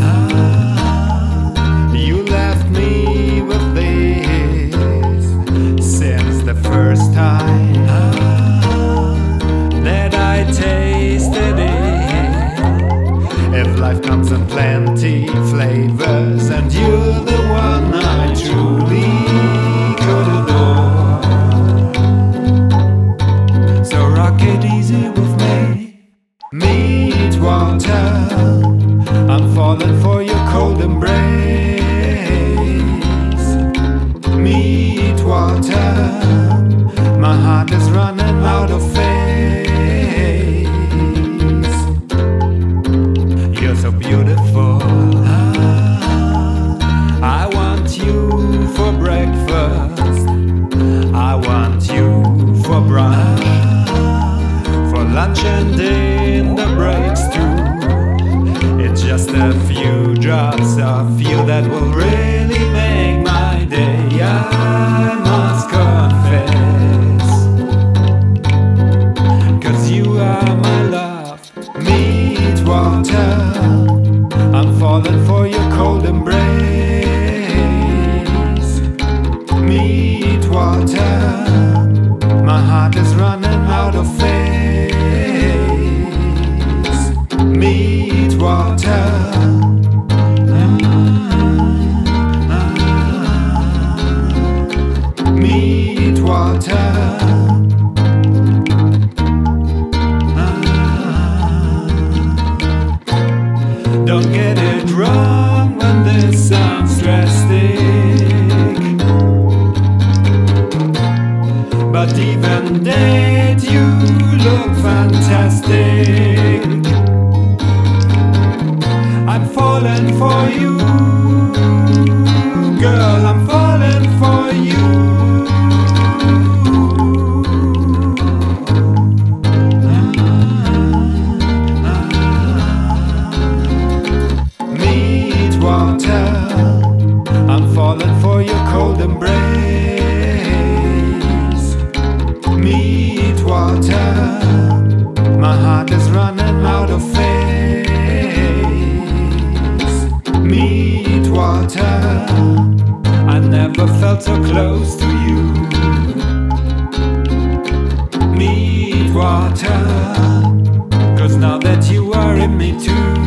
Ah, you left me with this since the first time ah, that I tasted it. If life comes in plenty flavor. I'm falling for and in the breaks too. It's just a few drops of you that will really make my day. I must confess, cause you are my love. MeatWater. I'm falling for your cold embrace. MeatWater. My heart is running MeatWater. Meet water. Don't get it wrong when this sounds drastic. But even dead, you look fantastic. Falling for you, girl. I'm falling for you. I'm falling for your cold embrace. MeatWater. I never felt so close to you. MeatWater. Cause now that you are in me too.